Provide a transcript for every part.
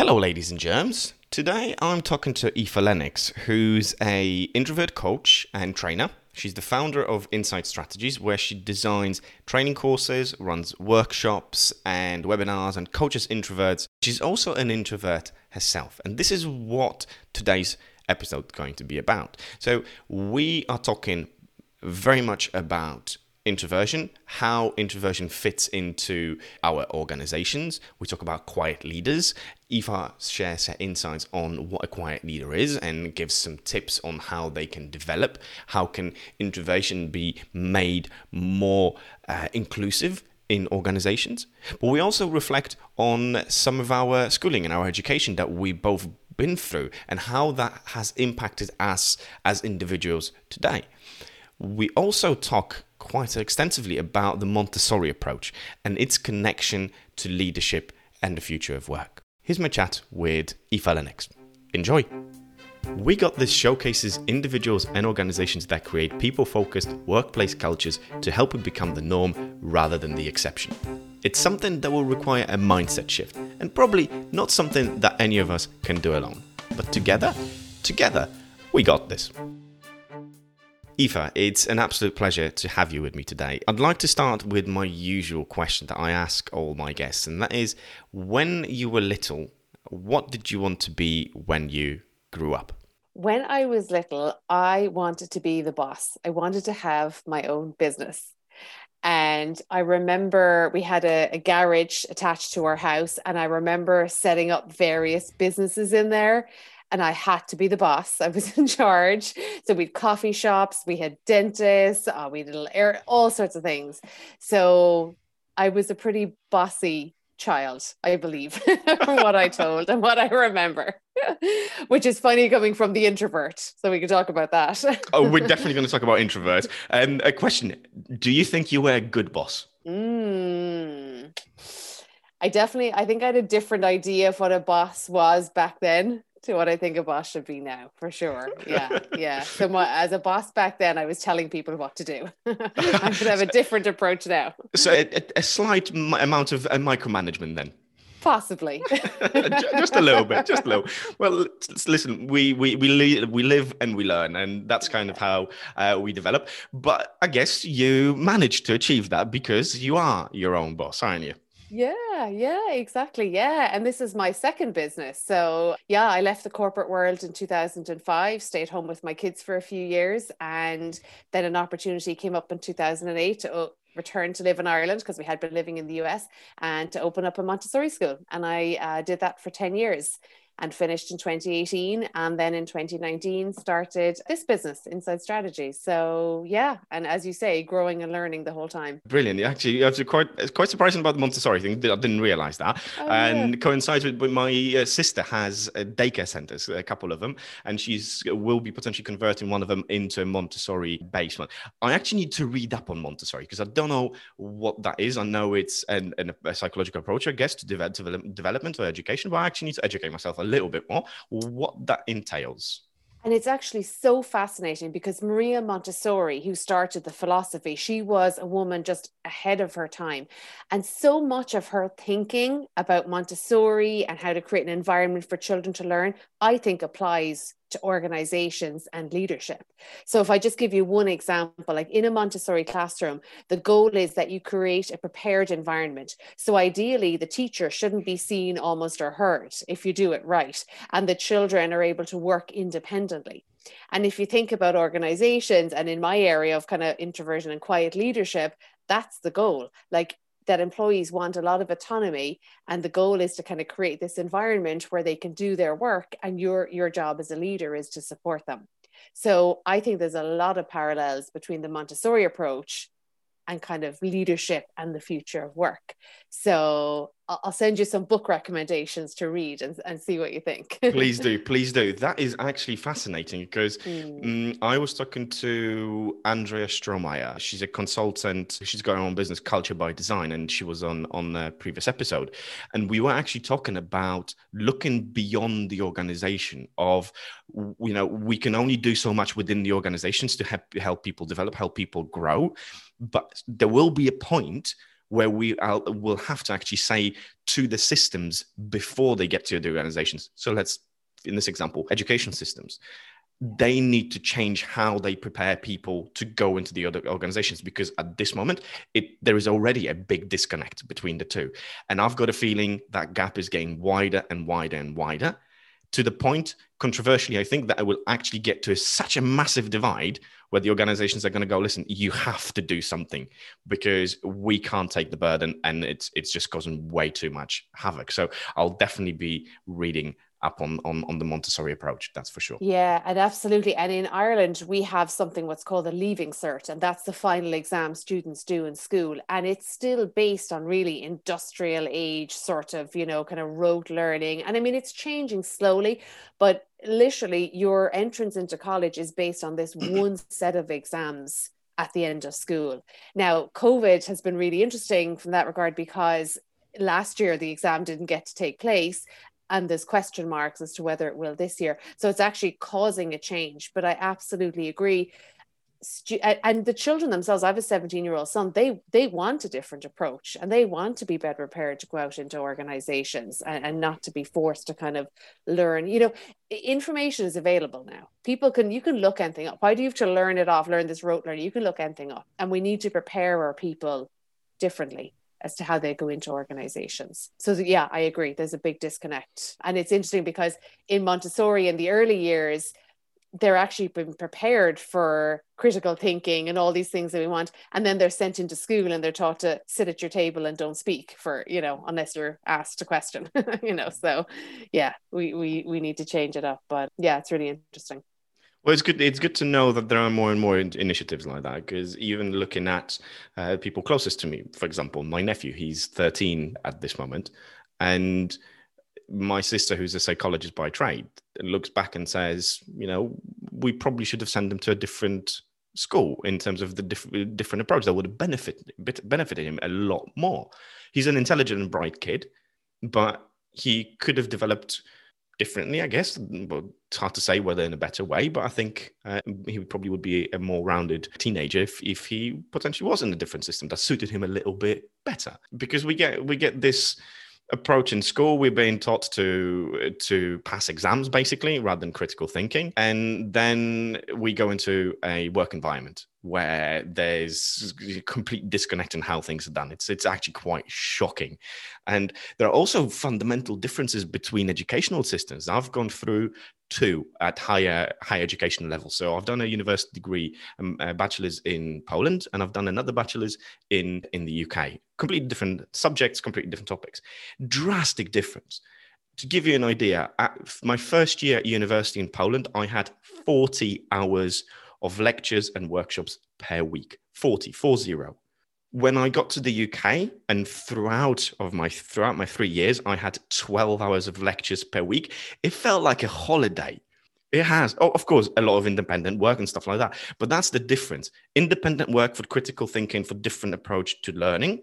Hello, ladies and germs. Today I'm talking to Aoife Lenox, who's a introvert coach and trainer. She's the founder of Inside Strategies, where she designs training courses, runs workshops and webinars, and coaches introverts. She's also an introvert herself, and this is what today's episode is going to be about. So we are talking very much about introversion, how introversion fits into our organizations. We talk about quiet leaders. Aoife shares her insights on what a quiet leader is and gives some tips on how they can develop. How can introversion be made more uh, inclusive in organizations? But we also reflect on some of our schooling and our education that we both been through and how that has impacted us as individuals today. We also talk quite extensively about the Montessori approach and its connection to leadership and the future of work. Here's my chat with Aoife Lenox. Enjoy! We Got This showcases individuals and organizations that create people focused workplace cultures to help it become the norm rather than the exception. It's something that will require a mindset shift and probably not something that any of us can do alone. But together, together, we got this. Aoife, it's an absolute pleasure to have you with me today. I'd like to start with my usual question that I ask all my guests, and that is when you were little, what did you want to be when you grew up? When I was little, I wanted to be the boss. I wanted to have my own business. And I remember we had a, a, garage attached to our house, and I remember setting up various businesses in there and I had to be the boss. I was in charge. So we had coffee shops, we had dentists, uh, we did air, all sorts of things. So I was a pretty bossy child, I believe, from what I told and what I remember, which is funny coming from the introvert. So we can talk about that. oh, we're definitely going to talk about introverts. Um, a question Do you think you were a good boss? Mm. I definitely, I think I had a different idea of what a boss was back then to what I think a boss should be now, for sure. Yeah, yeah. So my, as a boss back then, I was telling people what to do. I should have a different approach now. So a, a slight amount of uh, micromanagement then. Possibly, just a little bit, just a little. Well, listen, we we we live, we live and we learn, and that's kind of how uh, we develop. But I guess you managed to achieve that because you are your own boss, aren't you? Yeah, yeah, exactly. Yeah. And this is my second business. So, yeah, I left the corporate world in 2005, stayed home with my kids for a few years. And then an opportunity came up in 2008 to return to live in Ireland because we had been living in the US and to open up a Montessori school. And I uh, did that for 10 years and finished in 2018 and then in 2019 started this business Inside Strategy. So yeah and as you say growing and learning the whole time. Brilliant. Actually it's quite it's quite surprising about the montessori thing i didn't realize that. Oh, and yeah. coincides with, with my uh, sister has uh, daycare centers a couple of them and she's will be potentially converting one of them into a montessori based one i actually need to read up on montessori because i don't know what that is. I know it's an, an, a psychological approach i guess to develop, development or education but i actually need to educate myself a little bit more what that entails. And it's actually so fascinating because Maria Montessori, who started the philosophy, she was a woman just ahead of her time. And so much of her thinking about Montessori and how to create an environment for children to learn, I think applies to organizations and leadership. So, if I just give you one example, like in a Montessori classroom, the goal is that you create a prepared environment. So, ideally, the teacher shouldn't be seen almost or heard if you do it right, and the children are able to work independently. And if you think about organizations, and in my area of kind of introversion and quiet leadership, that's the goal. Like that employees want a lot of autonomy and the goal is to kind of create this environment where they can do their work and your your job as a leader is to support them. So i think there's a lot of parallels between the montessori approach and kind of leadership and the future of work. So I'll send you some book recommendations to read and, and see what you think. please do, please do. That is actually fascinating because mm. um, I was talking to Andrea Strohmeyer. She's a consultant. She's got her own business, Culture by Design, and she was on on the previous episode. And we were actually talking about looking beyond the organization. Of you know, we can only do so much within the organizations to help help people develop, help people grow, but there will be a point where we will have to actually say to the systems before they get to the organizations. So let's, in this example, education systems. They need to change how they prepare people to go into the other organizations because at this moment it there is already a big disconnect between the two. And i've got a feeling that gap is getting wider and wider and wider to the point controversially i think that it will actually get to such a massive divide where the organizations are going to go listen you have to do something because we can't take the burden and it's it's just causing way too much havoc. So i'll definitely be reading up on, on, on the Montessori approach, that's for sure. Yeah, and absolutely. And in Ireland, we have something what's called a leaving cert, and that's the final exam students do in school. And it's still based on really industrial age sort of, you know, kind of rote learning. And I mean, it's changing slowly, but literally your entrance into college is based on this one set of exams at the end of school. Now, COVID has been really interesting from that regard because last year the exam didn't get to take place and there's question marks as to whether it will this year. So it's actually causing a change. But I absolutely agree. And the children themselves, I have a 17 year old son, they they want a different approach and they want to be better prepared to go out into organizations and, and not to be forced to kind of learn. You know, information is available now. People can, you can look anything up. Why do you have to learn it off, learn this rote learning? You can look anything up. And we need to prepare our people differently as to how they go into organizations. So yeah, I agree. There's a big disconnect. And it's interesting because in Montessori in the early years, they're actually been prepared for critical thinking and all these things that we want. And then they're sent into school and they're taught to sit at your table and don't speak for, you know, unless you're asked a question, you know. So yeah, we, we we need to change it up. But yeah, it's really interesting. Well, it's good. It's good to know that there are more and more initiatives like that. Because even looking at uh, people closest to me, for example, my nephew, he's 13 at this moment, and my sister, who's a psychologist by trade, looks back and says, you know, we probably should have sent him to a different school in terms of the diff- different approach that would have benefited benefited him a lot more. He's an intelligent and bright kid, but he could have developed differently, I guess. But it's hard to say whether in a better way, but I think uh, he probably would be a more rounded teenager if, if he potentially was in a different system that suited him a little bit better. Because we get we get this approach in school we're being taught to to pass exams basically rather than critical thinking and then we go into a work environment where there's complete disconnect in how things are done it's it's actually quite shocking and there are also fundamental differences between educational systems i've gone through two at higher higher education level. So I've done a university degree, um, a bachelor's in Poland, and I've done another bachelor's in in the UK. Completely different subjects, completely different topics. Drastic difference. To give you an idea, at my first year at university in Poland, I had 40 hours of lectures and workshops per week. 40, 40 when I got to the UK and throughout of my throughout my three years, I had 12 hours of lectures per week. It felt like a holiday. It has, oh, of course, a lot of independent work and stuff like that. But that's the difference. Independent work for critical thinking, for different approach to learning,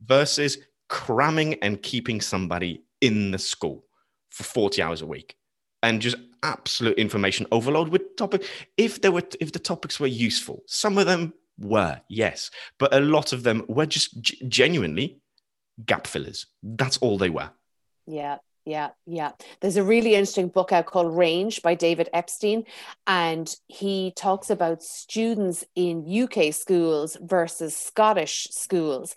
versus cramming and keeping somebody in the school for 40 hours a week and just absolute information overload with topic if there were if the topics were useful some of them were, yes. But a lot of them were just g- genuinely gap fillers. That's all they were. Yeah. Yeah, yeah. There's a really interesting book out called Range by David Epstein, and he talks about students in UK schools versus Scottish schools.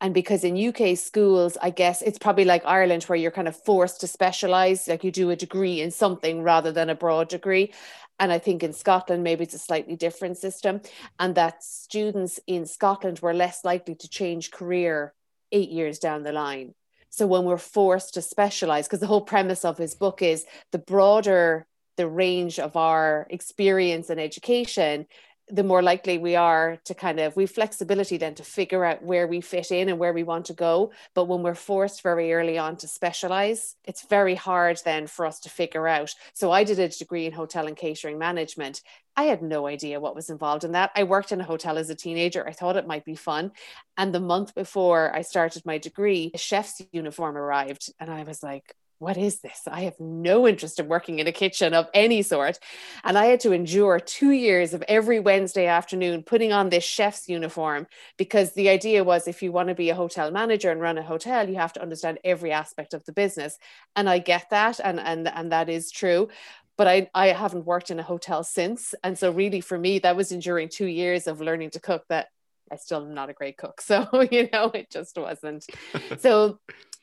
And because in UK schools, I guess it's probably like Ireland, where you're kind of forced to specialize, like you do a degree in something rather than a broad degree. And I think in Scotland, maybe it's a slightly different system, and that students in Scotland were less likely to change career eight years down the line. So when we're forced to specialize, because the whole premise of his book is the broader the range of our experience and education, the more likely we are to kind of we flexibility then to figure out where we fit in and where we want to go. But when we're forced very early on to specialize it's very hard then for us to figure out. So i did a degree in hotel and catering management. I had no idea what was involved in that. I worked in a hotel as a teenager. I thought it might be fun. And the month before i started my degree a chef's uniform arrived and i was like what is this? I have no interest in working in a kitchen of any sort. And I had to endure two years of every Wednesday afternoon putting on this chef's uniform because the idea was if you want to be a hotel manager and run a hotel, you have to understand every aspect of the business. And I get that, and, and, and that is true. But I, I haven't worked in a hotel since. And so, really, for me, that was enduring two years of learning to cook that I still am not a great cook. So, you know, it just wasn't. so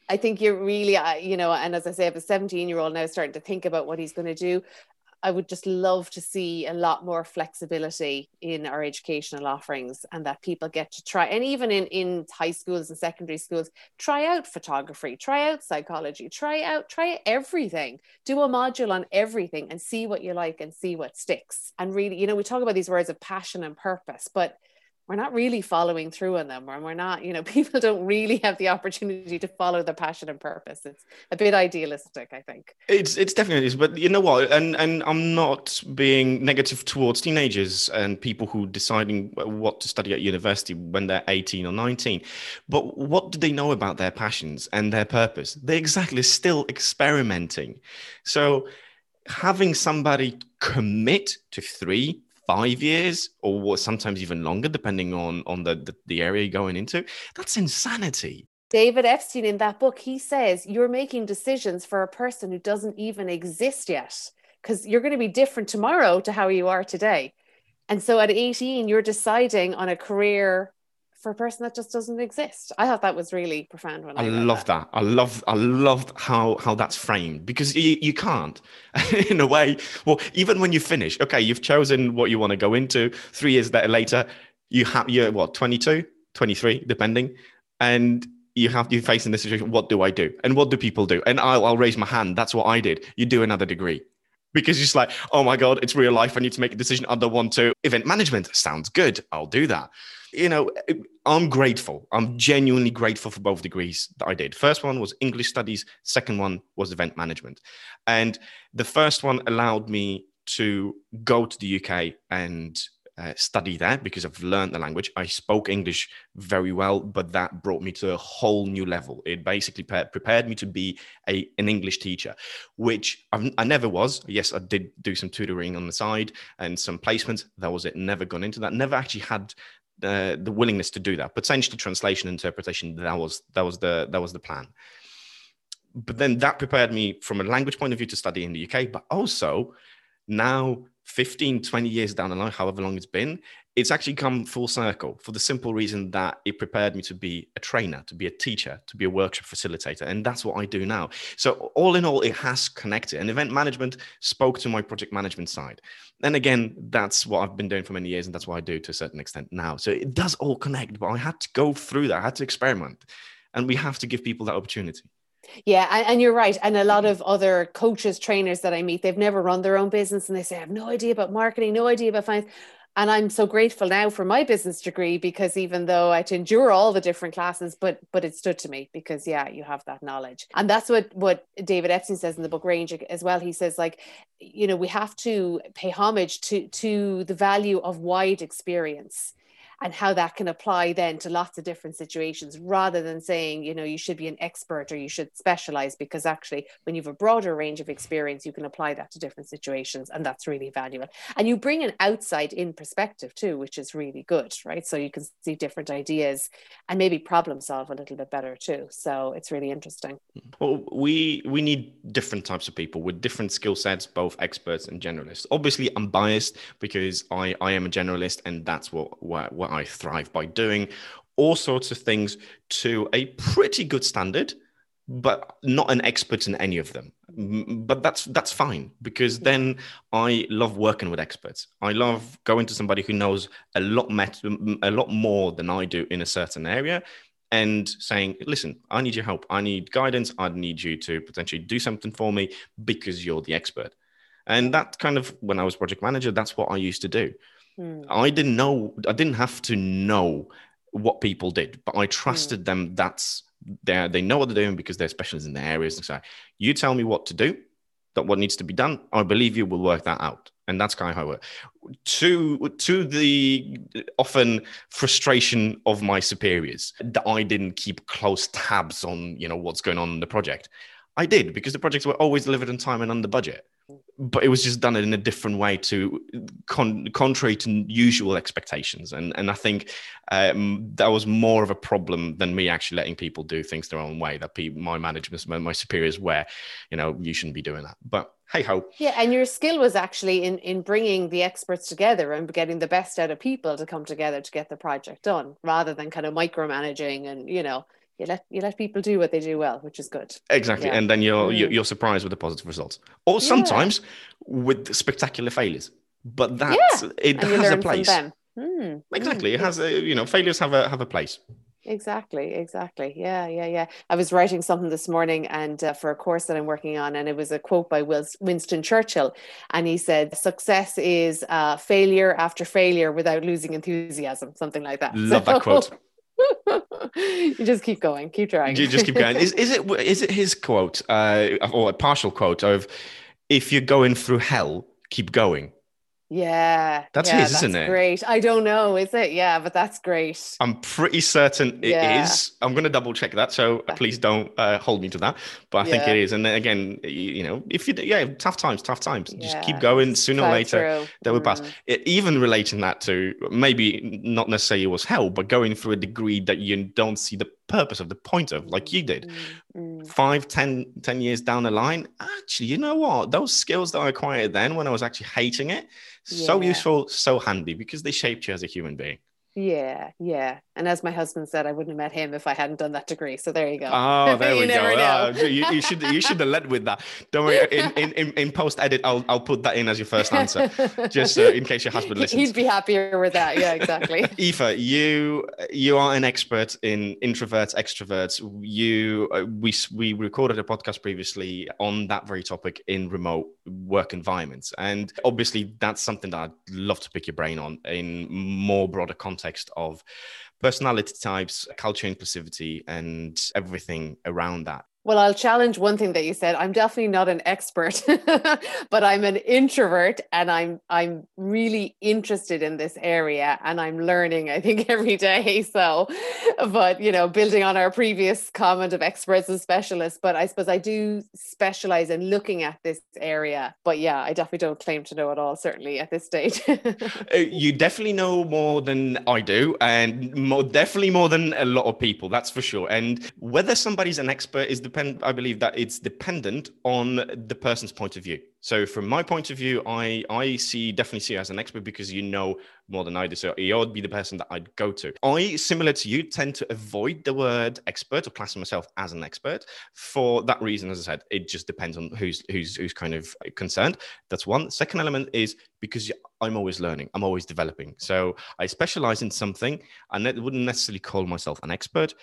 I think you're really, uh, you know, and as I say, I have a 17 year old now starting to think about what he's going to do. I would just love to see a lot more flexibility in our educational offerings and that people get to try, and even in, in high schools and secondary schools, try out photography, try out psychology, try out, try everything, do a module on everything and see what you like and see what sticks. And really, you know, we talk about these words of passion and purpose, but we're not really following through on them and we're not you know people don't really have the opportunity to follow their passion and purpose. It's a bit idealistic i think. It's it's definitely is but you know what? And and i'm not being negative towards teenagers and people who deciding what to study at university when they're 18 or 19 but what do they know about their passions and their purpose? They're exactly still experimenting. So having somebody commit to three five years or sometimes even longer, depending on on the, the, the area you're going into. That's insanity. David Epstein in that book, he says you're making decisions for a person who doesn't even exist yet because you're going to be different tomorrow to how you are today. And so at 18, you're deciding on a career for a person that just doesn't exist. I thought that was really profound when I, I love that. that. I love I love how how that's framed because you, you can't in a way. Well, even when you finish, okay, you've chosen what you want to go into. 3 years later, you have you're what 22, 23 depending and you have you facing the situation what do I do? And what do people do? And I'll, I'll raise my hand. That's what I did. You do another degree because it's like, oh my God, it's real life. I need to make a decision. I don't want to. Event management sounds good. I'll do that. You know, I'm grateful. I'm genuinely grateful for both degrees that I did. First one was English studies, second one was event management. And the first one allowed me to go to the UK and uh, study there because I've learned the language. I spoke English very well, but that brought me to a whole new level. It basically pre- prepared me to be a, an English teacher, which I've, i never was. Yes, I did do some tutoring on the side and some placements. That was it. Never gone into that. Never actually had the the willingness to do that. Potentially translation interpretation. That was that was the that was the plan. But then that prepared me from a language point of view to study in the UK, but also now 15, 20 years down the line, however long it's been, it's actually come full circle for the simple reason that it prepared me to be a trainer, to be a teacher, to be a workshop facilitator. And that's what I do now. So, all in all, it has connected. And event management spoke to my project management side. And again, that's what I've been doing for many years. And that's what I do to a certain extent now. So, it does all connect, but I had to go through that, I had to experiment. And we have to give people that opportunity. Yeah, and, and, you're right. And a lot mm-hmm. of other coaches, trainers that I meet, they've never run their own business and they say, I have no idea about marketing, no idea about finance. And I'm so grateful now for my business degree because even though I had to endure all the different classes, but but it stood to me because yeah, you have that knowledge. And that's what what David Epstein says in the book Range as well. He says, like, you know, we have to pay homage to to the value of wide experience and how that can apply then to lots of different situations rather than saying you know you should be an expert or you should specialize because actually when you have a broader range of experience you can apply that to different situations and that's really valuable. And you bring an outside in perspective too which is really good right? So you can see different ideas and maybe problem solve a little bit better too. So it's really interesting. Well we we need different types of people with different skill sets both experts and generalists. Obviously i'm biased because i i am a generalist and that's what what, what what I thrive by doing all sorts of things to a pretty good standard but not an expert in any of them. But that's that's fine because then i love working with experts. I love going to somebody who knows a lot met, a lot more than i do in a certain area and saying listen i need your help. I need guidance. I need you to potentially do something for me because you're the expert. And that kind of when i was project manager that's what i used to do Mm. I didn't know, I didn't have to know what people did, but I trusted mm. them. That's they they know what they're doing because they're specialists in their areas. So you tell me what to do, that what needs to be done. I believe you will work that out, and that's kind of how it works. To to the often frustration of my superiors that I didn't keep close tabs on you know what's going on in the project. I did because the projects were always delivered on time and under budget. But it was just done in a different way to con- contrary to usual expectations. And and I think um, that was more of a problem than me actually letting people do things their own way. That my management, my, my superiors, were, you know, you shouldn't be doing that. But hey ho. Yeah, and your skill was actually in in bringing the experts together and getting the best out of people to come together to get the project done, rather than kind of micromanaging and you know you let you let people do what they do well, which is good. Exactly, yeah. and then you're mm. you're surprised with the positive results, or sometimes yeah. with spectacular failures. But that yeah. it and has a place. Mm. Exactly, mm. it has a you know failures have a have a place. Exactly, exactly. Yeah, yeah, yeah. I was writing something this morning and uh, for a course that I'm working on, and it was a quote by Winston Churchill. And he said, Success is uh, failure after failure without losing enthusiasm, something like that. Love so, that quote. You just keep going, keep trying. You just keep going. Is, is it is it his quote uh, or a partial quote of if you're going through hell, keep going? Yeah. That's yeah, his, isn't it? Great. I don't know, is it? Yeah, but that's great. I'm pretty certain it yeah. is. I'm going to double check that. So please don't uh, hold me to that. But I yeah. think it is. And then again, you, you, know, if you, yeah, tough times, tough times. Just keep going. Sooner or later, true. they will mm. pass. It, even relating that to maybe not necessarily it was hell, but going through a degree that you don't see the purpose of the point of like you did mm, mm. five ten ten years down the line actually you know what those skills that i acquired then when i was actually hating it yeah. so useful so handy because they shaped you as a human being yeah, yeah. And as my husband said, I wouldn't have met him if I hadn't done that degree. So there you go. Oh, there we go. Oh, you, you, should you should have led with that. Don't worry. In in, in, post edit, I'll I'll put that in as your first answer, just uh, in case your husband listens. He'd be happier with that. Yeah, exactly. Aoife, you you are an expert in introverts, extroverts. You uh, we we recorded a podcast previously on that very topic in remote work environments, and obviously that's something that I'd love to pick your brain on in more broader context context of personality types, culture inclusivity, and everything around that. Well, I'll challenge one thing that you said. I'm definitely not an expert, but I'm an introvert and I'm I'm really interested in this area and I'm learning, I think, every day. So, but you know, building on our previous comment of experts and specialists, but I suppose I do specialize in looking at this area. But yeah, I definitely don't claim to know it all, certainly at this stage. Uh, you definitely know more than I do, and more definitely more than a lot of people, that's for sure. And whether somebody's an expert is the depend. I believe that it's dependent on the person's point of view. So from my point of view, I I see definitely see you as an expert because you know more than I do. So you would be the person that I'd go to. I, similar to you, tend to avoid the word expert or classing myself as an expert. For that reason, as I said, it just depends on who's who's who's kind of concerned. That's one. Second element is because I'm always learning, I'm always developing. So I specialize in something. And I wouldn't necessarily call myself an expert,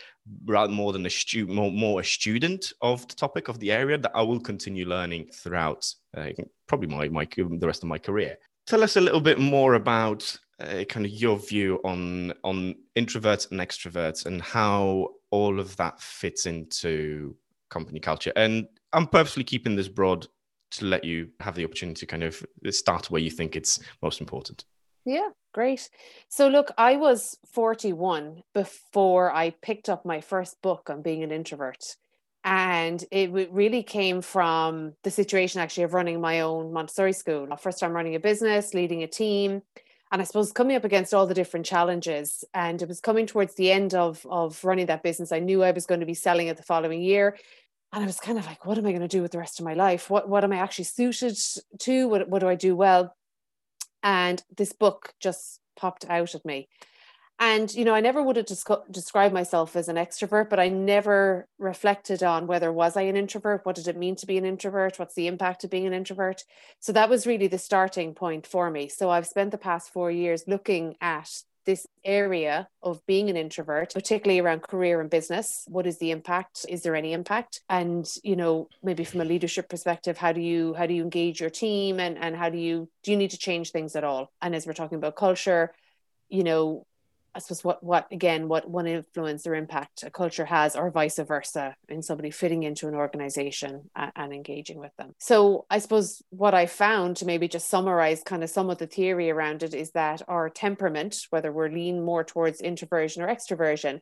rather more than a student, more, more a student of the topic of the area that I will continue learning throughout uh, probably my, my the rest of my career. Tell us a little bit more about uh, kind of your view on on introverts and extroverts and how all of that fits into company culture. And I'm purposely keeping this broad to let you have the opportunity to kind of start where you think it's most important. Yeah, great. So, look, I was 41 before I picked up my first book on being an introvert. And it really came from the situation actually of running my own Montessori school. Uh, first time running a business, leading a team, and I suppose coming up against all the different challenges. And it was coming towards the end of, of running that business. I knew I was going to be selling it the following year. And I was kind of like, what am I going to do with the rest of my life? What, what am I actually suited to? What, what do I do well? And this book just popped out at me and you know i never would have described describe myself as an extrovert but i never reflected on whether was i an introvert? What did it mean to be an introvert? What's the impact of being an introvert? So that was really the starting point for me. So i've spent the past 4 years looking at this area of being an introvert particularly around career and business. What is the impact? Is there any impact? And you know maybe from a leadership perspective how do you how do you engage your team? And and how do you do you need to change things at all? And as we're talking about culture you know I suppose what what again what one influence or impact a culture has or vice versa in somebody fitting into an organization and, and, engaging with them. So I suppose what I found to maybe just summarize kind of some of the theory around it is that our temperament, whether we're lean more towards introversion or extroversion,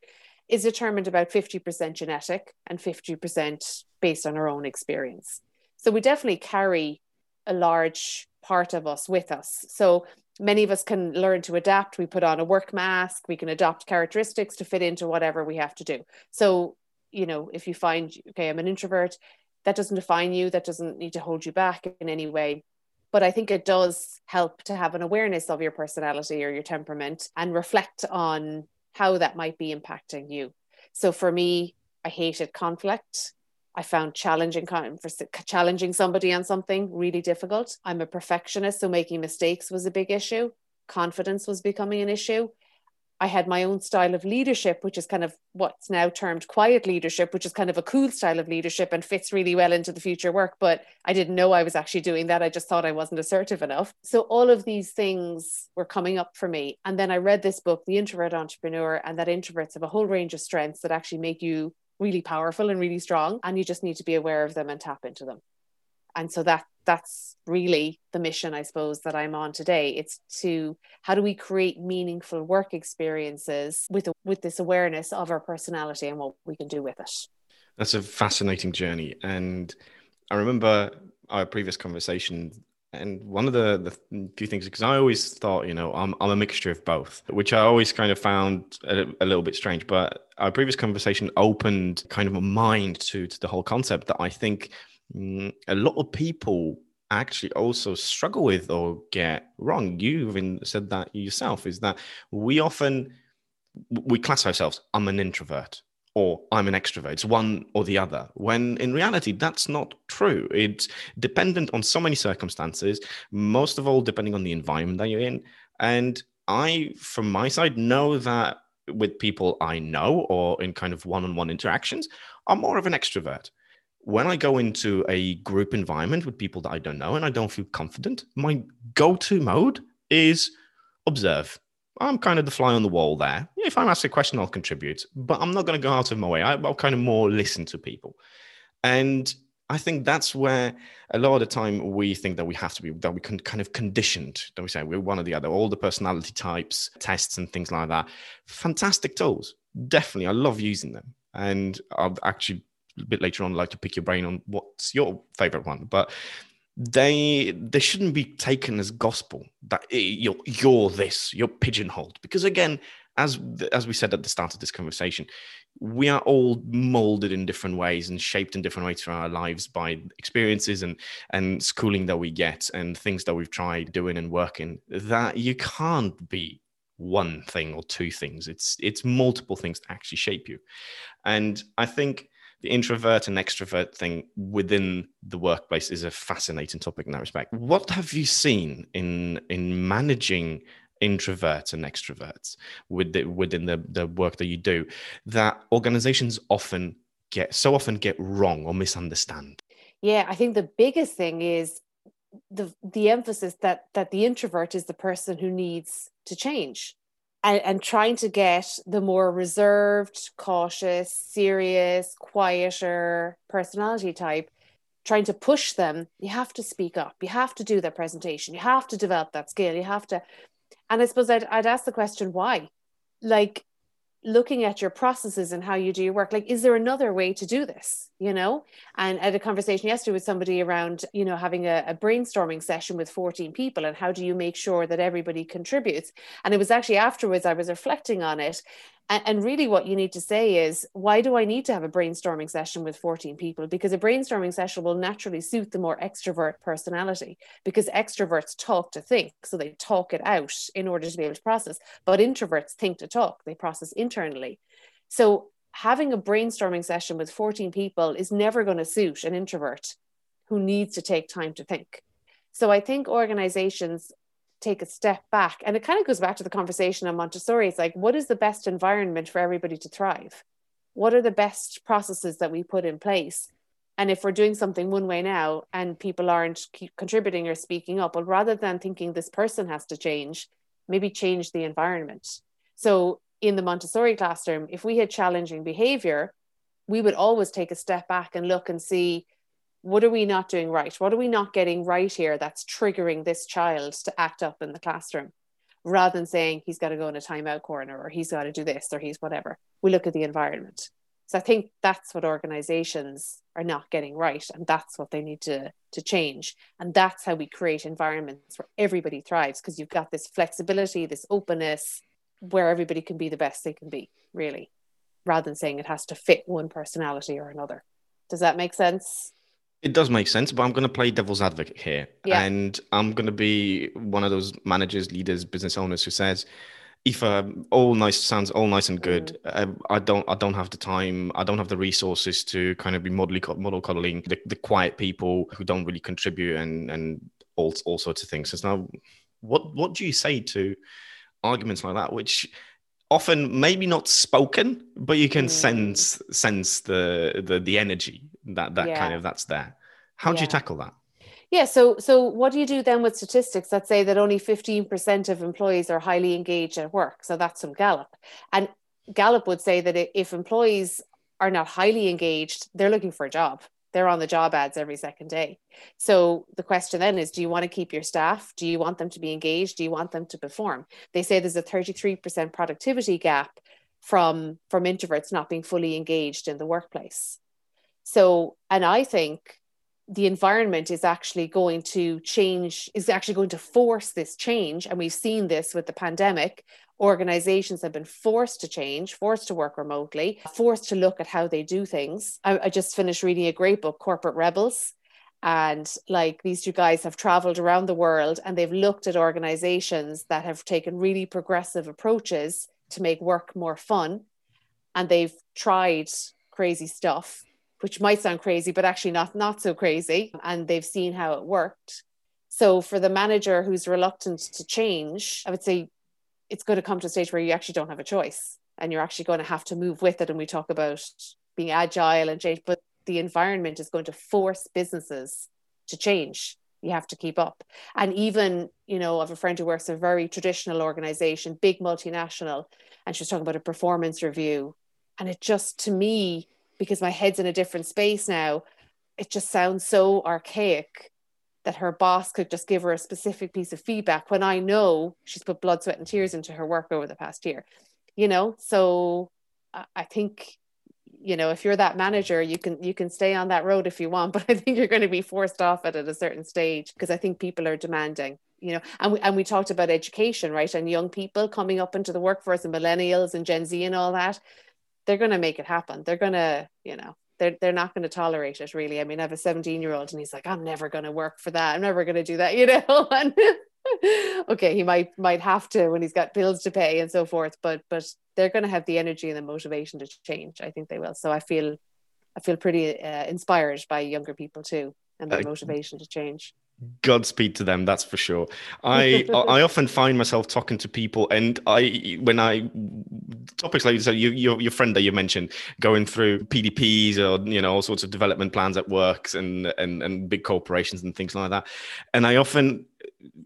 is determined about 50% genetic and 50% based on our own experience. So we definitely carry a large part of us with us. So many of us can learn to adapt. We put on a work mask, we can adopt characteristics to fit into whatever we have to do. So, you know, if you find, okay, I'm an introvert, that doesn't define you, that doesn't need to hold you back in any way. But I think it does help to have an awareness of your personality or your temperament and reflect on how that might be impacting you. So for me, I hated conflict. I found challenging challenging somebody on something really difficult. I'm a perfectionist, so making mistakes was a big issue. Confidence was becoming an issue. I had my own style of leadership, which is kind of what's now termed quiet leadership, which is kind of a cool style of leadership and fits really well into the future work. But I didn't know I was actually doing that. I just thought I wasn't assertive enough. So all of these things were coming up for me. And then I read this book, The Introvert Entrepreneur, and that introverts have a whole range of strengths that actually make you really powerful and really strong. And you just need to be aware of them and tap into them. And so that that's really the mission i suppose that i'm on today it's to how do we create meaningful work experiences with with this awareness of our personality and what we can do with it that's a fascinating journey and i remember our previous conversation and one of the, the few things because i always thought you know I'm, I'm a mixture of both which i always kind of found a, a little bit strange but our previous conversation opened kind of a mind to, to the whole concept that i think Mm, a lot of people actually also struggle with or get wrong. You even said that yourself is that we often we class ourselves, I'm an introvert or I'm an extrovert. It's one or the other. When in reality, that's not true. It's dependent on so many circumstances, most of all, depending on the environment that you're in. And I, from my side, know that with people I know or in kind of one on one interactions, I'm more of an extrovert when I go into a group environment with people that I don't know and I don't feel confident, my go to mode is observe. I'm kind of the fly on the wall there. If I'm asked a question, I'll contribute, but I'm not going to go out of my way. I'll kind of more listen to people. And I think that's where a lot of the time we think that we have to be, that we can kind of conditioned, don't we say we're one or the other, all the personality types, tests, and things like that. Fantastic tools. Definitely. I love using them. And I'll actually a bit later on like to pick your brain on what's your favorite one but they they shouldn't be taken as gospel that you're you're this you're pigeonholed. Because again as as we said at the start of this conversation we are all molded in different ways and shaped in different ways through our lives by experiences and and schooling that we get and things that we've tried doing and working that you can't be one thing or two things. It's it's multiple things that actually shape you. And i think the introvert and extrovert thing within the workplace is a fascinating topic in that respect. What have you seen in in managing introverts and extroverts with the, within the, the work that you do that organizations often get so often get wrong or misunderstand? Yeah, I think the biggest thing is the the emphasis that that the introvert is the person who needs to change and, and trying to get the more reserved, cautious, serious, quieter personality type, trying to push them, you have to speak up. You have to do that presentation. You have to develop that skill. You have to. And I suppose I'd, I'd ask the question, why? Like, looking at your processes and how you do your work. Like is there another way to do this you know? And I had a conversation yesterday with somebody around you know having a, a, brainstorming session with 14 people and how do you make sure that everybody contributes? And it was actually afterwards i was reflecting on it and, and really, what you need to say is, why do I need to have a brainstorming session with 14 people? Because a brainstorming session will naturally suit the more extrovert personality, because extroverts talk to think. So they talk it out in order to be able to process. But introverts think to talk, they process internally. So having a brainstorming session with 14 people is never going to suit an introvert who needs to take time to think. So I think organizations take a step back. And it kind of goes back to the conversation on montessori. It's like what is the best environment for everybody to thrive? What are the best processes that we put in place? And if we're doing something one way now and people aren't contributing or speaking up well rather than thinking this person has to change maybe change the environment. So in the montessori classroom if we had challenging behavior we would always take a step back and look and see what are we not doing right? What are we not getting right here that's triggering this child to act up in the classroom? rather than saying he's got to go in a timeout corner or he's got to do this or he's whatever. We look at the environment. So I think that's what organizations are not getting right. And that's what they need to, to change. And that's how we create environments where everybody thrives because you've got this flexibility, this openness where everybody can be the best they can be, really, rather than saying it has to fit one personality or another. Does that make sense? It does make sense, but I'm going to play devil's advocate here. Yeah. And I'm going to be one of those managers, leaders, business owners who says, Aoife, all nice sounds all nice and good. Mm. I don't I don't have the time. I don't have the resources to kind of be model model coddling the, the quiet people who don't really contribute and and all all sorts of things. So now, what what do you say to arguments like that, which often maybe not spoken, but you can mm. sense sense the the the energy that that yeah. kind of that's there. How yeah. do you tackle that? Yeah, so so what do you do then with statistics that say that only 15% of employees are highly engaged at work? So that's from Gallup. And Gallup would say that if employees are not highly engaged, they're looking for a job. They're on the job ads every second day. So the question then is do you want to keep your staff? Do you want them to be engaged? Do you want them to perform? They say there's a 33% productivity gap from from introverts not being fully engaged in the workplace. So, and I think the environment is actually going to change, is actually going to force this change. And we've seen this with the pandemic. Organizations have been forced to change, forced to work remotely, forced to look at how they do things. I, I just finished reading a great book, Corporate Rebels. And like these two guys have traveled around the world and they've looked at organizations that have taken really progressive approaches to make work more fun. And they've tried crazy stuff which might sound crazy, but actually not not so crazy. And they've seen how it worked. So for the manager who's reluctant to change, I would say it's going to come to a stage where you actually don't have a choice and you're actually going to have to move with it. And we talk about being agile and change, but the environment is going to force businesses to change. You have to keep up. And even, you know, of a friend who works in a very traditional organization, big multinational, and she was talking about a performance review. And it just to me because my head's in a different space now, it just sounds so archaic that her boss could just give her a specific piece of feedback when I know she's put blood, sweat, and tears into her work over the past year. You know, so I think you know if you're that manager you can you can stay on that road if you want but i think you're going to be forced off it at a certain stage because i think people are demanding you know? And we, and we talked about education right? And young people coming up into the workforce and millennials and gen z and all that they're going to make it happen. They're going to, you know, they're, they're not going to tolerate it really. I mean, I have a 17 year old and he's like, I'm never going to work for that. I'm never going to do that, you know? and okay, he might, might have to when he's got bills to pay and so forth, but, but they're going to have the energy and the motivation to change. I think they will. So I feel, I feel pretty uh, inspired by younger people too and their uh, motivation to change. Godspeed to them, that's for sure. I I often find myself talking to people, and I when I topics like so you, your your friend that you mentioned going through PDPs or you know all sorts of development plans at works and and and big corporations and things like that, and I often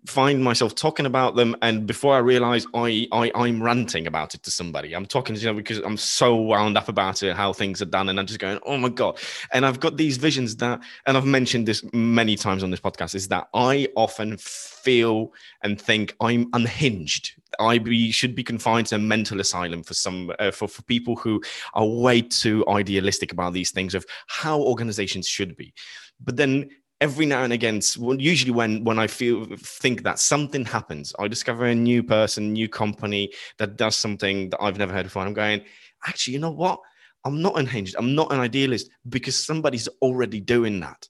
find myself talking about them and before i realize I, I i'm ranting about it to somebody. I'm talking to you know because i'm so wound up about it how things are done and i'm just going oh my god. And i've got these visions that and i've mentioned this many times on this podcast is that i often feel and think i'm unhinged. I be, should be confined to a mental asylum for some uh, for, for people who are way too idealistic about these things of how organizations should be. But then every now and again usually when when i feel think that something happens i discover a new person new company that does something that i've never heard of before i'm going actually you know what? I'm not unhinged i'm not an idealist because somebody's already doing that.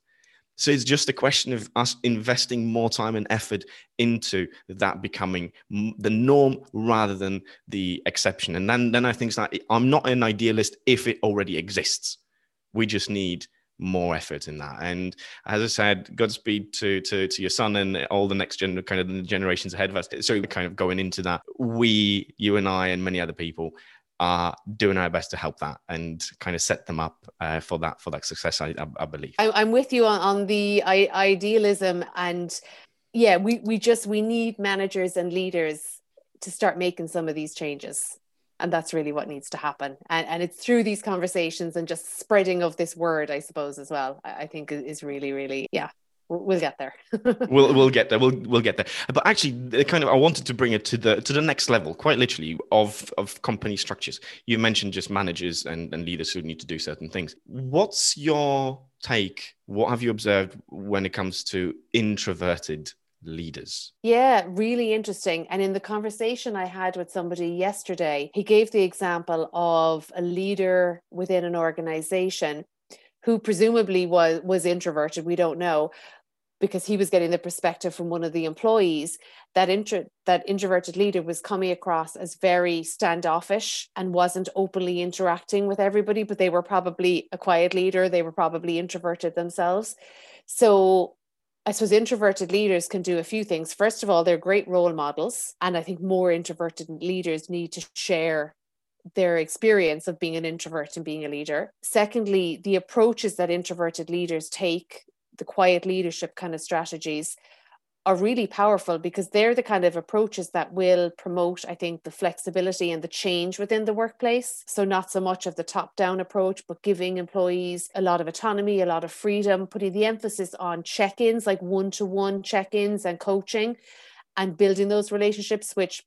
So it's just a question of us investing more time and effort into that becoming the norm rather than the exception. And then then i think that i'm not an idealist if it already exists. We just need more effort in that. And as I said, Godspeed to to to your son and all the next gen kind of the generations ahead of us. So kind of going into that, we, you and I, and many other people are doing our best to help that and kind of set them up uh, for that for that success. I, I, I believe. I'm with you on, on the idealism and yeah, we we just we need managers and leaders to start making some of these changes and that's really what needs to happen and, and it's through these conversations and just spreading of this word i suppose as well i, think is really really yeah we'll get there. we'll we'll get there. We'll we'll get there. But actually, kind of, I wanted to bring it to the to the next level, quite literally, of of company structures. You mentioned just managers and, and leaders who need to do certain things. What's your take? What have you observed when it comes to introverted leaders? Yeah, really interesting. And in the conversation I had with somebody yesterday, he gave the example of a leader within an organization who presumably was was introverted we don't know because he was getting the perspective from one of the employees that intro, that introverted leader was coming across as very standoffish and wasn't openly interacting with everybody but they were probably a quiet leader they were probably introverted themselves so I suppose introverted leaders can do a few things. First of all, they're great role models. And I think more introverted leaders need to share their experience of being an introvert and being a leader. Secondly, the approaches that introverted leaders take the quiet leadership kind of strategies are really powerful because they're the kind of approaches that will promote, I think, the flexibility and the change within the workplace. So, not so much of the top down approach, but giving employees a lot of autonomy, a lot of freedom, putting the emphasis on check ins, like one to one check ins and coaching, and building those relationships, which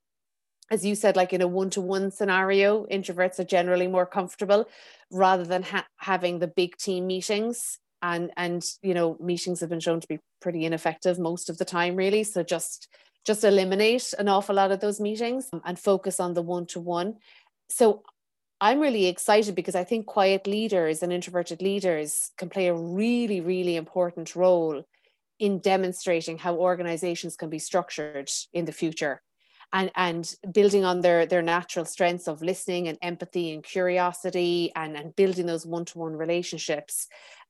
as you said, like in a one to one scenario, introverts are generally more comfortable rather than ha- having the big team meetings and and you know meetings have been shown to be pretty ineffective most of the time really. So just just eliminate an awful lot of those meetings and focus on the one to one so i'm really excited because i think quiet leaders and introverted leaders can play a really really important role in demonstrating how organizations can be structured in the future and and building on their their natural strengths of listening and empathy and curiosity and and building those one-to-one relationships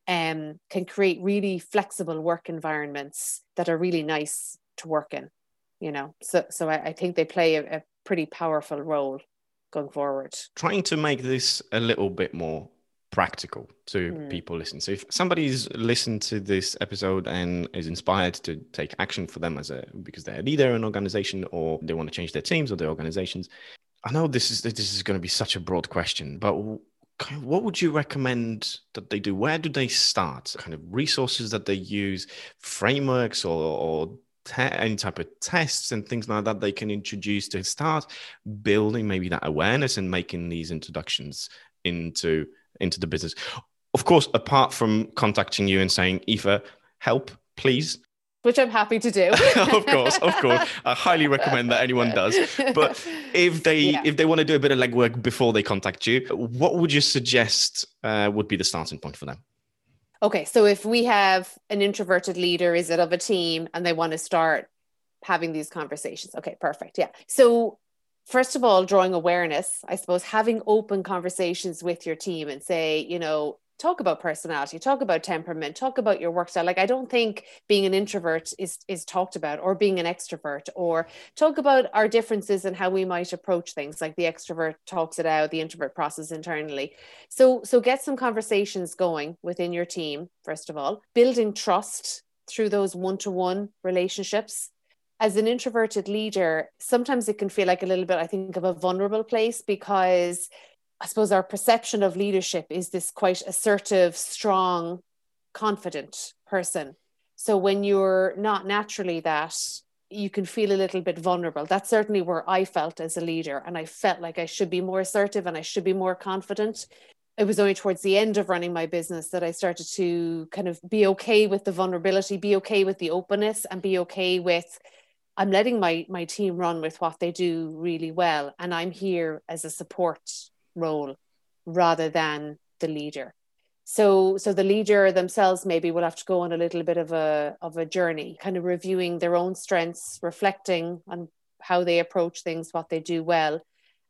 um, can create really flexible work environments that are really nice to work in you know? So so i, I think they play a, a pretty powerful role going forward. Trying to make this a little bit more practical to mm. people listening. So if somebody's listened to this episode and is inspired to take action for them as a because they're a leader in an organization or they want to change their teams or their organizations i know this is this is going to be such a broad question but what would you recommend that they do? Where do they start? Kind of resources that they use, frameworks or, or te- any type of tests and things like that they can introduce to start building maybe that awareness and making these introductions into into the business. Of course, apart from contacting you and saying, Aoife, help, please which I'm happy to do. of course, of course. I highly recommend that anyone does. But if they yeah. if they want to do a bit of legwork before they contact you, what would you suggest uh, would be the starting point for them? Okay, so if we have an introverted leader, is it of a team, and they want to start having these conversations? Okay, perfect. Yeah. So first of all, drawing awareness, I suppose, having open conversations with your team and say, you know, talk about personality talk about temperament talk about your work style. Like i don't think being an introvert is is talked about or being an extrovert or talk about our differences and how we might approach things. Like the extrovert talks it out the introvert process internally. So so get some conversations going within your team first of all. Building trust through those one-to-one relationships. As an introverted leader, sometimes it can feel like a little bit, I think, of a vulnerable place because I suppose our perception of leadership is this quite assertive, strong, confident person. So when you're not naturally that, you can feel a little bit vulnerable. That's certainly where I felt as a leader. And I felt like I should be more assertive and I should be more confident. It was only towards the end of running my business that I started to kind of be okay with the vulnerability, be okay with the openness, and be okay with I'm letting my my team run with what they do really well. And I'm here as a support role rather than the leader. So so the leader themselves maybe will have to go on a little bit of a of a journey kind of reviewing their own strengths reflecting on how they approach things what they do well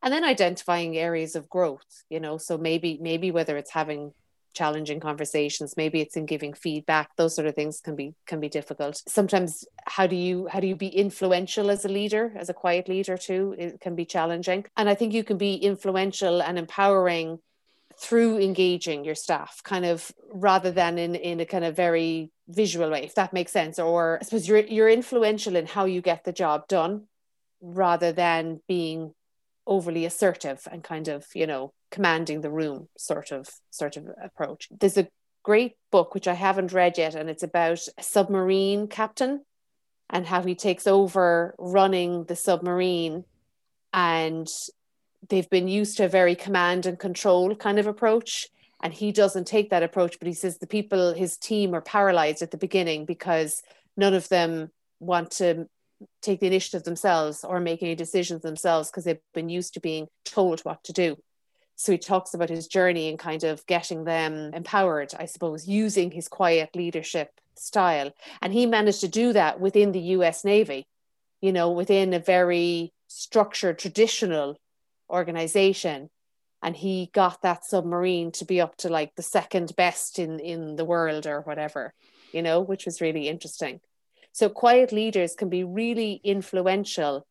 and then identifying areas of growth you know? So maybe maybe whether it's having challenging conversations. Maybe it's in giving feedback. Those sort of things can be can be difficult. Sometimes how do you how do you be influential as a leader as a quiet leader too? It can be challenging. And i think you can be influential and empowering through engaging your staff kind of rather than in in a kind of very visual way if that makes sense. Or i suppose you're you're influential in how you get the job done rather than being overly assertive and kind of you know commanding the room sort of sort of approach there's a great book, which I haven't read yet, and it's about a submarine captain and how he takes over running the submarine. And they've been used to a very command and control kind of approach. And he doesn't take that approach, but he says the people, his team, are paralyzed at the beginning because none of them want to take the initiative themselves or make any decisions themselves because they've been used to being told what to do. So he talks about his journey and kind of getting them empowered, I suppose, using his quiet leadership style. And he managed to do that within the US Navy, you know, within a very structured, traditional organization. And he got that submarine to be up to like the second best in, in the world or whatever, you know, which was really interesting. So quiet leaders can be really influential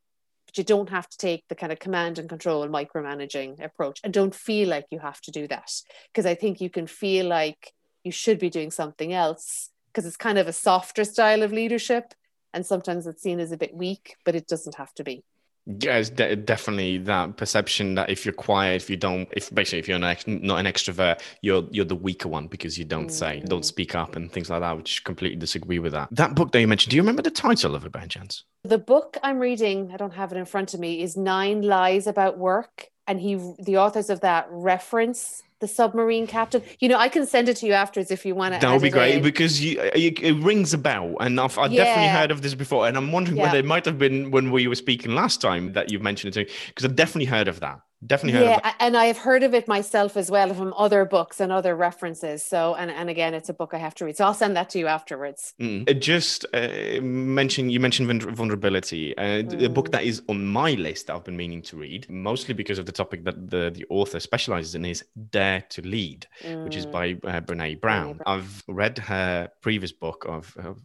but you don't have to take the kind of command and control and micromanaging approach. And don't feel like you have to do that because i think you can feel like you should be doing something else because it's kind of a softer style of leadership and sometimes it's seen as a bit weak but it doesn't have to be yeah, it's de- definitely that perception that if you're quiet, if you don't, if basically if you're not, not an extrovert, you're you're the weaker one because you don't mm-hmm. say, don't speak up, and things like that. Which completely disagree with that. That book that you mentioned, do you remember the title of it by chance? The book I'm reading, I don't have it in front of me, is Nine Lies About Work, and he, the authors of that, reference the submarine captain. You know, I can send it to you afterwards if you want to. That would be great in. because you, it, it, rings a bell, and I've, I've yeah. definitely heard of this before. And I'm wondering yeah. whether it might have been when we were speaking last time that you mentioned it to me because I've definitely heard of that definitely heard yeah and i've heard of it myself as well from other books and other references so and, and again it's a book i have to read so i'll send that to you afterwards mm. just uh, mention you mentioned vulnerability uh, mm. a book that is on my list that i've been meaning to read mostly because of the topic that the, the author specializes in is dare to lead mm. which is mm. by uh, brene brown. brown i've read her previous book of, of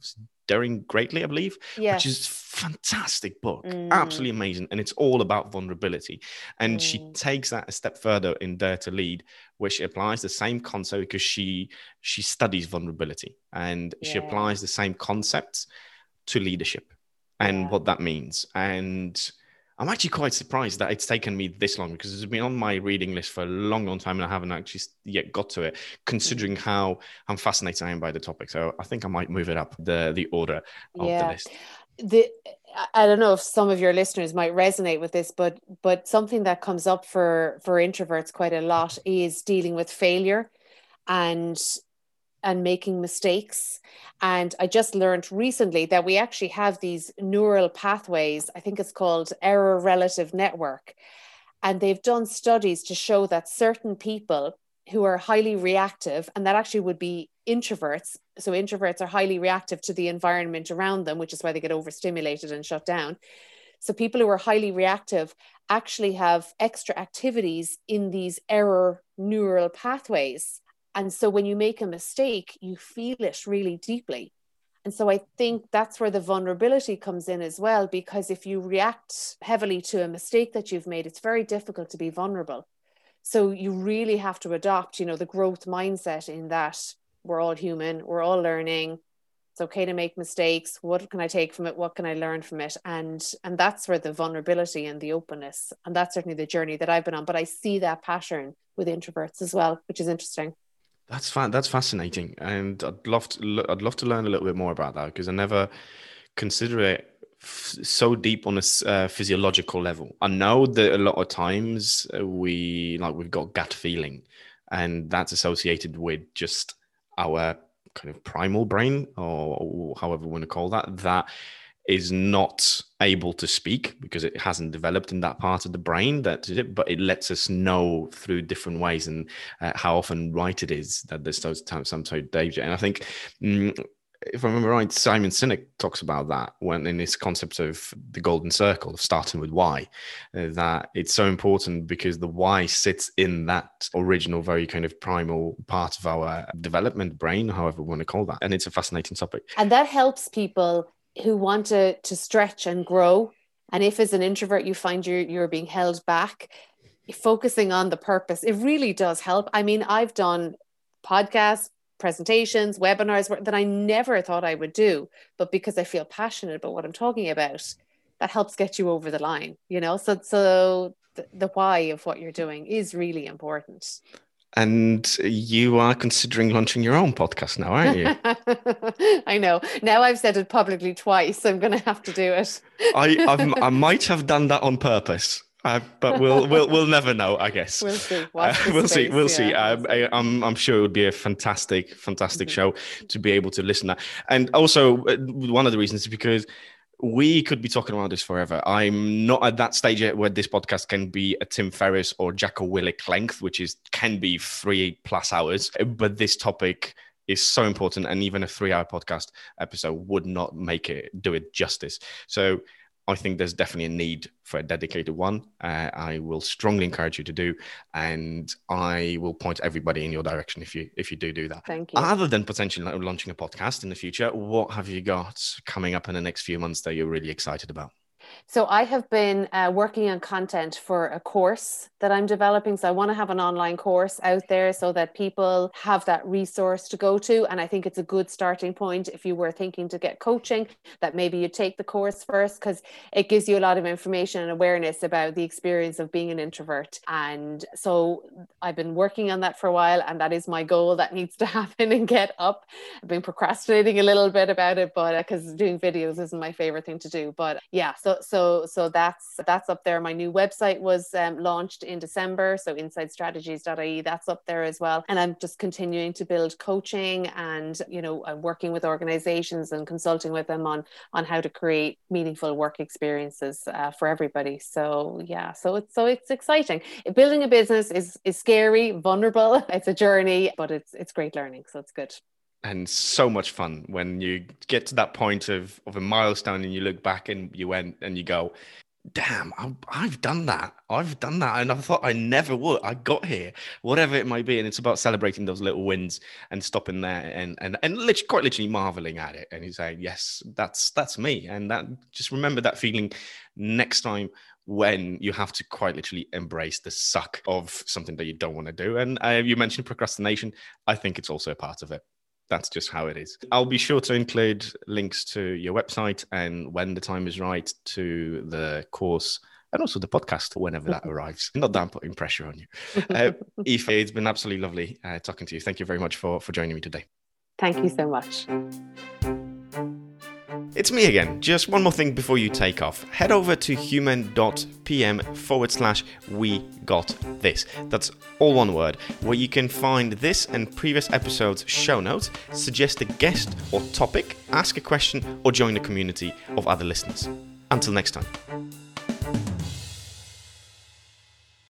Daring Greatly, I believe, yes. which is fantastic book, mm. absolutely amazing, and it's all about vulnerability. And mm. she takes that a step further in Dare to Lead, where she applies the same concept because she she studies vulnerability and yeah. she applies the same concepts to leadership and yeah. what that means. And I'm actually quite surprised that it's taken me this long because it's been on my reading list for a long, long time and I haven't actually yet got to it, considering mm. how I'm fascinated I am by the topic. So I think I might move it up the the order of yeah. the list. The I don't know if some of your listeners might resonate with this, but but something that comes up for for introverts quite a lot is dealing with failure and and making mistakes. And I just learned recently that we actually have these neural pathways. I think it's called error relative network. And they've done studies to show that certain people who are highly reactive, and that actually would be introverts. So, introverts are highly reactive to the environment around them, which is why they get overstimulated and shut down. So, people who are highly reactive actually have extra activities in these error neural pathways. And so when you make a mistake, you feel it really deeply. And so I think that's where the vulnerability comes in as well, because if you react heavily to a mistake that you've made, it's very difficult to be vulnerable. So you really have to adopt, you know, the growth mindset in that we're all human, we're all learning. It's okay to make mistakes. What can I take from it? What can I learn from it? And and that's where the vulnerability and the openness, and that's certainly the journey that I've been on. But I see that pattern with introverts as well, which is interesting. That's fa- that's fascinating, and I'd love to I'd love to learn a little bit more about that because I never consider it f- so deep on a uh, physiological level. I know that a lot of times uh, we like we've got gut feeling, and that's associated with just our kind of primal brain, or, or however we want to call that. That is not able to speak because it hasn't developed in that part of the brain that it, but it lets us know through different ways and uh, how often right it is that there's those times some sort of danger and i think mm, if I remember right, Simon Sinek talks about that when in his concept of the golden circle, starting with why, uh, that it's so important because the why sits in that original, very kind of primal part of our development brain, however we want to call that. And it's a fascinating topic. And that helps people who want to to stretch and grow. And if as an introvert you find you're you're being held back focusing on the purpose it really does help. I mean i've done podcasts presentations webinars that i never thought i would do but because i feel passionate about what i'm talking about that helps get you over the line you know? So so the, the why of what you're doing is really important And you are considering launching your own podcast now, aren't you? I know. Now I've said it publicly twice. I'm going to have to do it. I I've, i might have done that on purpose. Uh, but we'll we'll we'll never know, I guess. We'll see. Uh, we'll space, see. We'll yeah. see. Um, I, am I'm, I'm sure it would be a fantastic, fantastic mm-hmm. show to be able to listen to. And also, uh, one of the reasons is because we could be talking about this forever. I'm not at that stage yet where this podcast can be a Tim Ferriss or Jocko Willink length, which is can be three plus hours. But this topic is so important, and even a three-hour podcast episode would not make it do it justice. So I think there's definitely a need for a dedicated one. Uh, I will strongly encourage you to do, and I will point everybody in your direction if you if you do do that. Thank you. Other than potentially launching a podcast in the future, what have you got coming up in the next few months that you're really excited about? So I have been uh, working on content for a course that I'm developing. So I want to have an online course out there so that people have that resource to go to. And I think it's a good starting point if you were thinking to get coaching, that maybe you take the course first because it gives you a lot of information and awareness about the experience of being an introvert. And so I've been working on that for a while, and that is my goal that needs to happen and get up. I've been procrastinating a little bit about it, but because uh, doing videos isn't my favorite thing to do. But yeah, so so so that's that's up there. My new website was um, launched in December, so insidestrategies.ie that's up there as well. And I'm just continuing to build coaching, and you know, I'm working with organizations and consulting with them on on how to create meaningful work experiences uh, for everybody. So yeah, so it's so it's exciting. Building a business is is scary, vulnerable. It's a journey, but it's it's great learning. So it's good and so much fun when you get to that point of, of a milestone and you look back and you went and you go damn I've, done that. I've done that and i thought i never would. I got here whatever it might be. And it's about celebrating those little wins and stopping there and and and literally, quite literally marveling at it. And you say yes that's that's me. And that just remember that feeling next time when you have to quite literally embrace the suck of something that you don't want to do. And uh, you mentioned procrastination. I think it's also a part of it that's just how it is. I'll be sure to include links to your website and when the time is right to the course and also the podcast whenever that arrives. Not that I'm putting pressure on you. Uh, Aoife, it's been absolutely lovely uh, talking to you. Thank you very much for, for joining me today. Thank you so much. It's me again. Just one more thing before you take off. Head over to human.pm forward slash we got this. That's all one word, where you can find this and previous episodes' show notes, suggest a guest or topic, ask a question, or join a community of other listeners. Until next time.